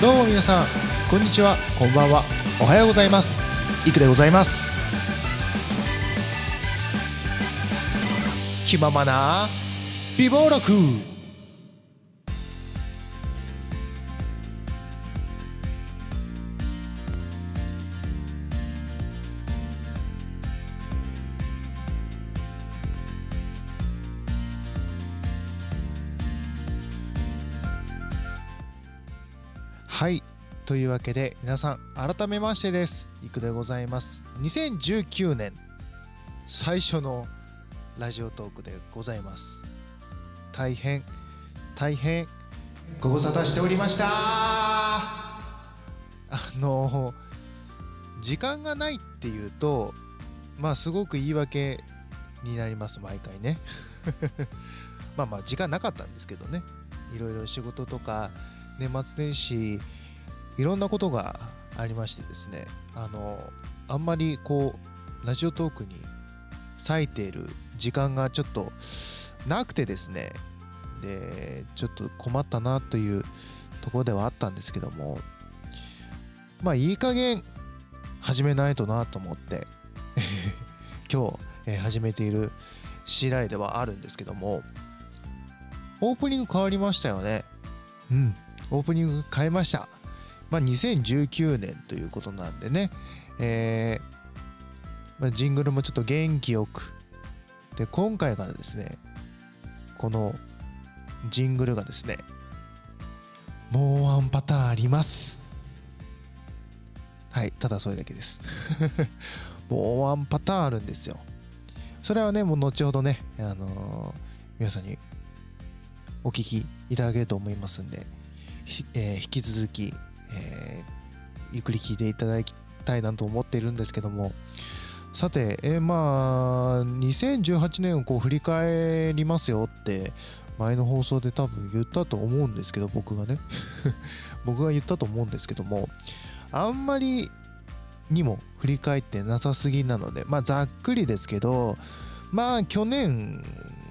どうも皆さんこんにちは。こんばんは。おはようございます。いくでございます。気ままな美貌録。というわけで皆さん改めましてです。いくでございます2019年最初のラジオトークでございます。大変大変ご無沙汰しておりました。あの時間がないっていうとまあすごく言い訳になります毎回ね。まあまあ時間なかったんですけどね。いろいろ仕事とか年末年始いろんなことがありましてですねあのあんまりこうラジオトークに割いている時間がちょっとなくてですねでちょっと困ったなというところではあったんですけどもまあいい加減始めないとなと思って 今日、え始めている次第ではあるんですけどもオープニング変わりましたよね。うんオープニング変えました。まあ2019年ということなんでねえーまあ、ジングルもちょっと元気よく。で今回からですねこのジングルがですねもうワンパターンあります。はいただそれだけです。もうワンパターンあるんですよ。それはねもう後ほどねあのー皆さんにお聞きいただけると思いますんで、えー引き続き、えーゆっくり聞いていただきたいなと思っているんですけども。さて、えーまあ2018年をこう振り返りますよって前の放送で多分言ったと思うんですけど僕がね。僕が言ったと思うんですけどもあんまりにも振り返ってなさすぎなのでまあざっくりですけどまあ去年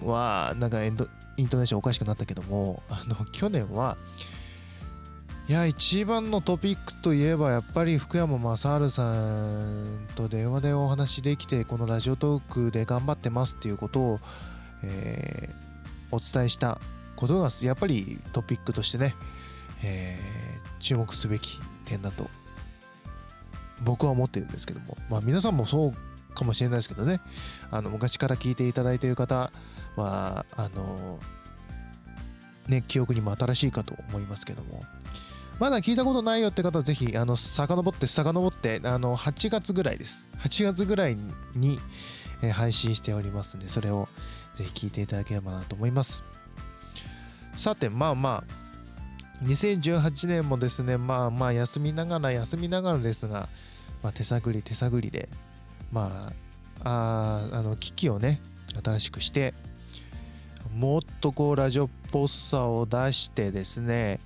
はなんかエンドイントネーションおかしくなったけどもあの去年はいや一番のトピックといえばやっぱり福山雅治さんと電話でお話できてこのラジオトークで頑張ってますっていうことを、えーお伝えしたことがやっぱりトピックとしてね、えー注目すべき点だと僕は思ってるんですけども。まあ皆さんもそうかもしれないですけどね。あの昔から聞いていただいている方はあのね記憶にも新しいかと思いますけども。まだ聞いたことないよって方はぜひあの遡って遡ってあの8月ぐらいです。8月ぐらいに、えー配信しておりますんでそれをぜひ聞いていただければなと思います。さてまあまあ2018年もですねまあまあ休みながら休みながらですが、まあ、手探り手探りでまあああの機器をね新しくしてもっとこうラジオっぽさを出してですね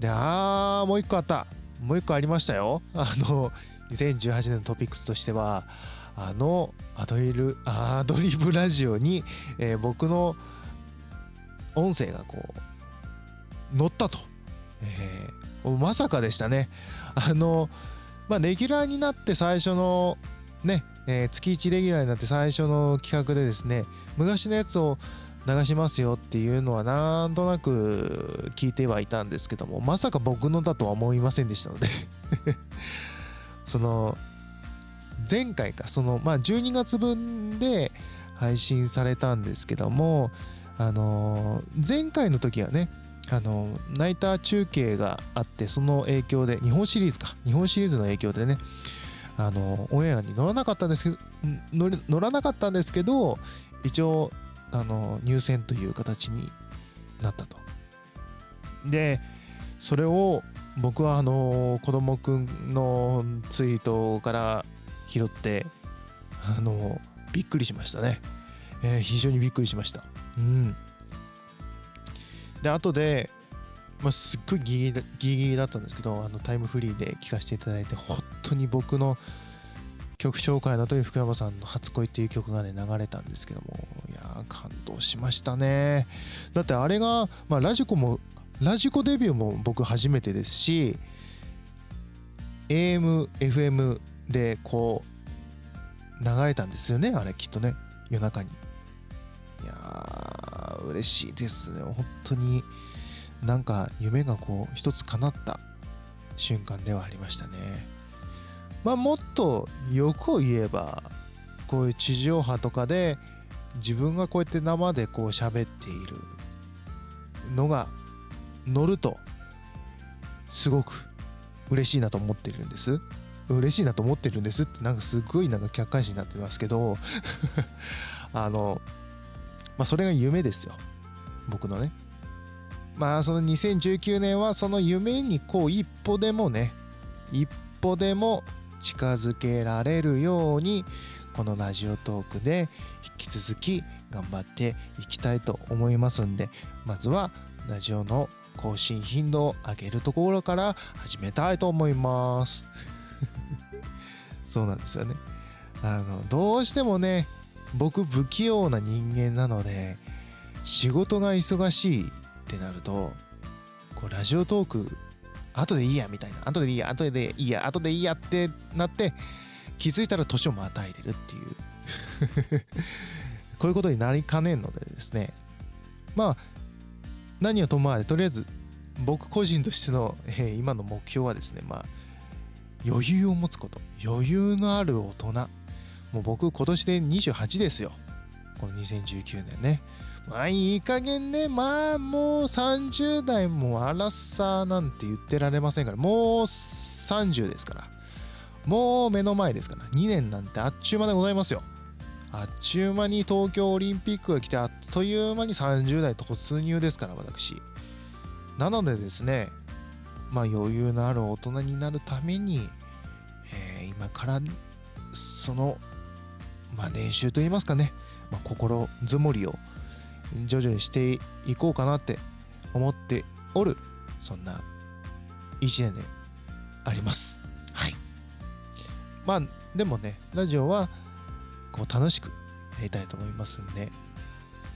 であーもう一個あった。もう一個ありましたよ。あの2018年のトピックスとしてはあのアドリルアドリブラジオに、えー僕の音声がこう乗ったと、えーまさかでしたね。あのまあレギュラーになって最初のね、えー月1レギュラーになって最初の企画でですね昔のやつを流しますよっていうのはなんとなく聞いてはいたんですけどもまさか僕のだとは思いませんでしたので。その前回かそのまあ12月分で配信されたんですけどもあの前回の時はねあのナイター中継があってその影響で日本シリーズか日本シリーズの影響でねあのオンエアに乗らなかったんですけど乗乗らなかったんですけど一応あの入選という形になったと。でそれを僕はあの子供くんのツイートから拾ってあのびっくりしましたね、えー非常にびっくりしました。うん。で後で、まあ、すっごいギリギリだったんですけどあのタイムフリーで聞かせていただいて本当に僕の曲紹介の後に福山さんの「初恋」っていう曲がね流れたんですけどもいや感動しましたね。だってあれが、まあ、ラジコもラジコデビューも僕初めてですし AMFM でこう流れたんですよねあれきっとね夜中に。いやー嬉しいですね。本当になんか夢がこう一つ叶った瞬間ではありましたね。まあもっと欲を言えばこういう地上波とかで自分がこうやって生でこう喋っているのが乗るとすごく嬉しいなと思ってるんです。嬉しいなと思ってるんですってなんかすごいなんか客観視になってますけど あのまあそれが夢ですよ。僕のね。まあその2019年はその夢にこう一歩でもね一歩でも近づけられるようにこのラジオトークで引き続き頑張っていきたいと思いますんでまずはラジオの更新頻度を上げるところから始めたいと思います。そうなんですよね。あのどうしてもね僕不器用な人間なので仕事が忙しいってなるとこうラジオトーク後でいいやみたいな。後でいいや後でいいや後でいいやってなって気づいたら年をまたいでるっていう。こういうことになりかねんのでですね。まあ何をともあれとりあえず僕個人としての、えー、今の目標はですねまあ余裕を持つこと。余裕のある大人。もう僕今年で28ですよ。この2019年ね。まあいい加減ね。まあもう30代もアラサーなんて言ってられませんから。もう30ですから。もう目の前ですから。2年なんてあっちゅう間でございますよ。あっちゅう間に東京オリンピックが来てあっという間に30代突入ですから私。なのでですねまあ余裕のある大人になるために、えー、今からそのまあ練習といいますかね、まあ、心づもりを徐々にしていこうかなって思っておるそんな一年であります。はい。まあでもねラジオはこう楽しくやりたいと思いますんで、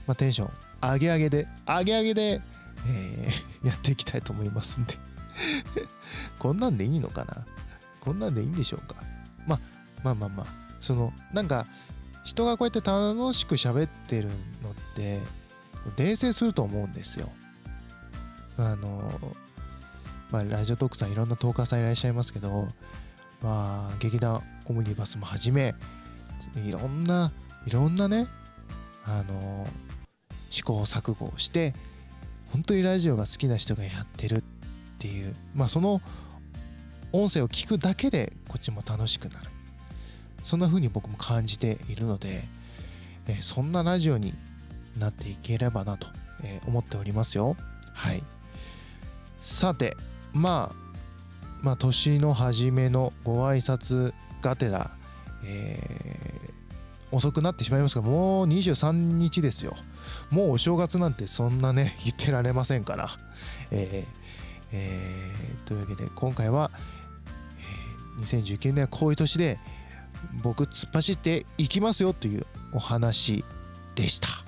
まあ、テンション上げ上げで上げ上げで、えー、やっていきたいと思いますんで。こんなんでいいのかな？こんなんでいいんでしょうか、まあ、まあまあまあそのなんか人がこうやって楽しく喋ってるのって伝染すると思うんですよ。あのまあラジオトークさんいろんなトーカーさんいらっしゃいますけどまあ劇団オムニバスもはじめいろんないろんなねあの試行錯誤をして本当にラジオが好きな人がやってるっていうまあその音声を聞くだけでこっちも楽しくなる。そんな風に僕も感じているので、え、そんなラジオになっていければなと、え、思っておりますよ。はい。さてまあまあ年の初めのご挨拶がてらえー、遅くなってしまいますがもう23日ですよ。もうお正月なんてそんなね 言ってられませんから、えーえー、というわけで今回は、え、2019年はこういう年で僕突っ走っていきますよというお話でした。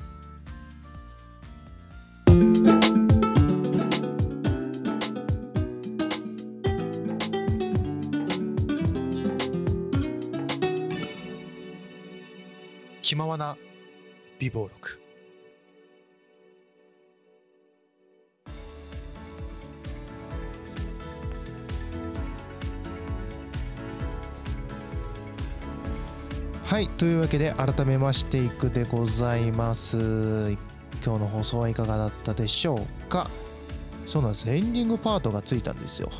気ままな美貌録。はいというわけで改めましていくでございます。今日の放送はいかがだったでしょうか。そうなんです。エンディングパートがついたんですよ、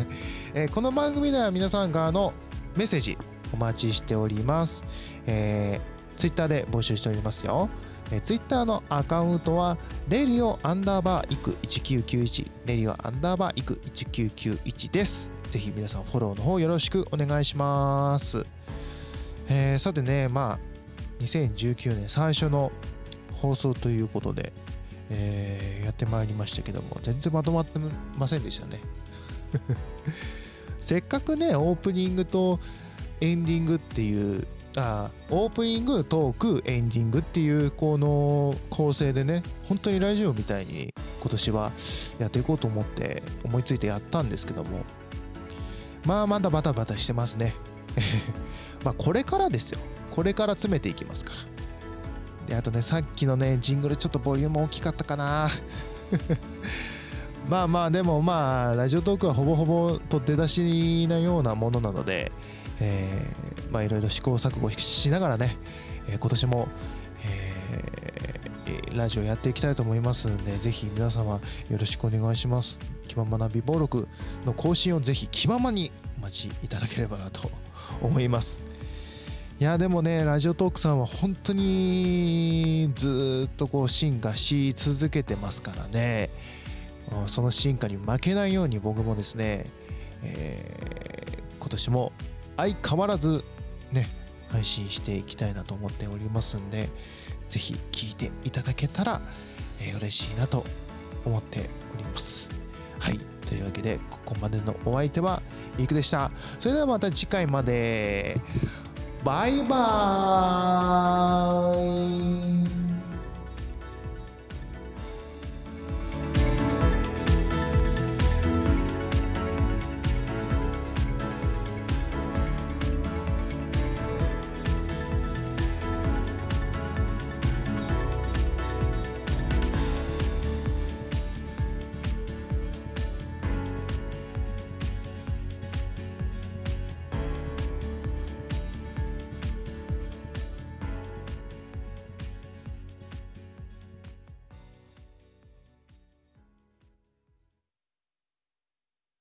えー、この番組では皆さんからのメッセージお待ちしております、えーツイッターで募集しておりますよ。えー、ツイッターのアカウントは、レリオアンダーバーイク1991、レリオアンダーバーイク1991です。ぜひ皆さんフォローの方よろしくお願いします。えー、さてね、まあ、2019年最初の放送ということで、えー、やってまいりましたけども、全然まとまってませんでしたね。せっかくね、オープニングとエンディングっていうあオープニングトークエンディングっていうこの構成でね本当にラジオみたいに今年はやっていこうと思って思いついてやったんですけども。まあまだバタバタしてますね。まあこれからですよ。これから詰めていきますから。であとねさっきのねジングルちょっとボリューム大きかったかな。まあまあでもまあラジオトークはほぼほぼと出しなようなものなので、えー、まあいろいろ試行錯誤しながらね、えー、今年も、えー、ラジオやっていきたいと思いますのでぜひ皆様よろしくお願いします。気ままな美貌録の更新をぜひ気ままにお待ちいただければなと思います。いやでもねラジオトークさんは本当にずっとこう進化し続けてますからね。その進化に負けないように僕もですね、えー、今年も相変わらずね配信していきたいなと思っておりますんでぜひ聞いていただけたら、えー、嬉しいなと思っております。はい。というわけでここまでのお相手はいくでした。それではまた次回まで。バイバーイ。